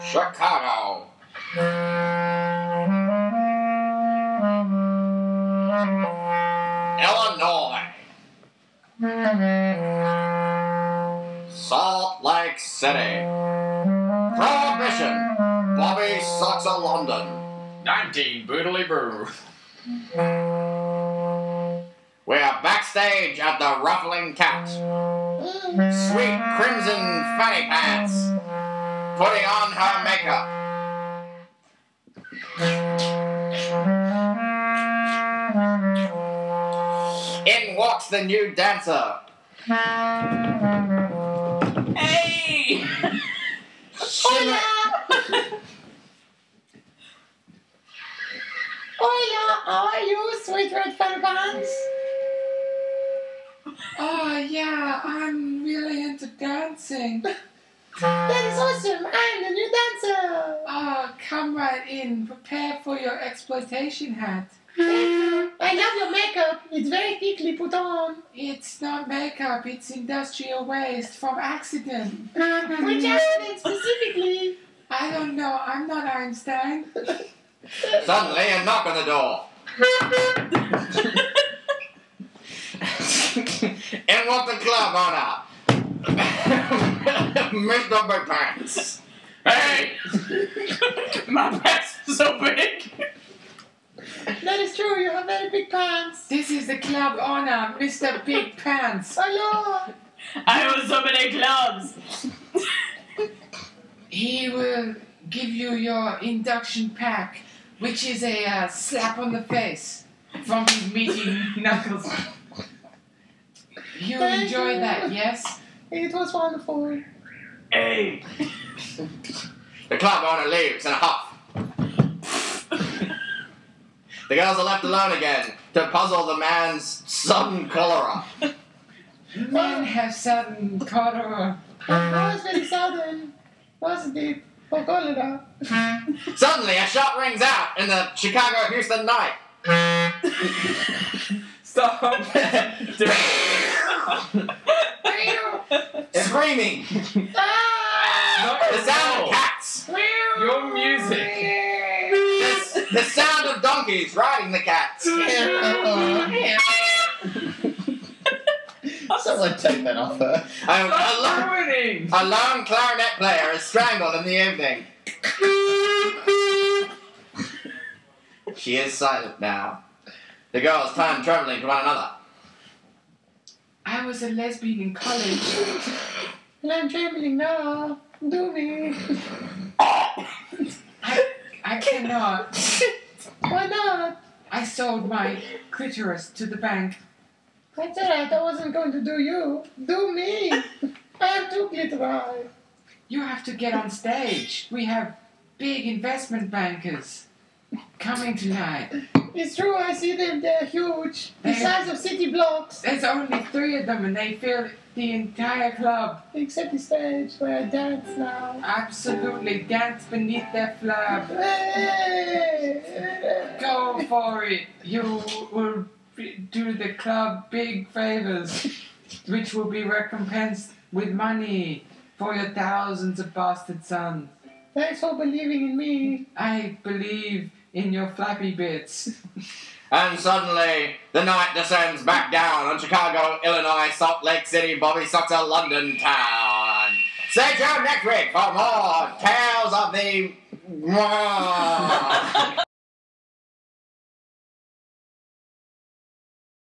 Chicago. Illinois. Salt Lake City. Prohibition. Bobby Sox of London. 19 Boodly Boo. We are backstage at the Ruffling Cat. Sweet Crimson Fanny Pants. Putting on her makeup. In walks the new dancer. Hey! Shimmer- Hola, how are you, sweet red pants? Oh, yeah, I'm really into dancing. That is awesome. I'm the new dancer. Oh, come right in. Prepare for your exploitation hat. Mm, I love your makeup. It's very thickly put on. It's not makeup, it's industrial waste from accident. Mm-hmm. Which accident specifically? I don't know, I'm not Einstein. Suddenly, a knock on the door. In walked the club owner. Mr. Big Pants. Hey! My pants are so big. That is true. You have very big pants. This is the club owner, Mr. Big Pants. Hello. I own so many clubs. He will give you your induction pack, which is a uh, slap on the face from his meaty knuckles. You Thank enjoy you. that, yes? It was wonderful. Hey! The club owner leaves in a huff. The girls are left alone again to puzzle the man's sudden cholera. Men have sudden cholera. That was very sudden, wasn't it? For cholera. Suddenly, a shot rings out in the Chicago Houston night. Stop! Screaming. The sound of cats. Your music. The, the sound of donkeys riding the cats. Someone take that off her. A, a, lone, ruining! a lone clarinet player is strangled in the evening. She is silent now. The girls turn travelling to one another. I was a lesbian in college. And I'm trembling now. Do me. I, I cannot. Why not? I sold my clitoris to the bank. That's alright. I wasn't going to do you. Do me. I have two clitori. You have to get on stage. We have big investment bankers coming tonight. It's true. I see them. They're huge. The size of city blocks. There's only three of them and they fill the entire club. Except the stage where I dance now. Absolutely dance beneath their flab. Hey! Go for it. You will do the club big favors, which will be recompensed with money for your thousands of bastard sons. Thanks for believing in me. I believe in your flappy bits. And suddenly, the night descends back down on Chicago, Illinois, Salt Lake City, Bobby Soxer, London town. Stay tuned next week for more Tales of the...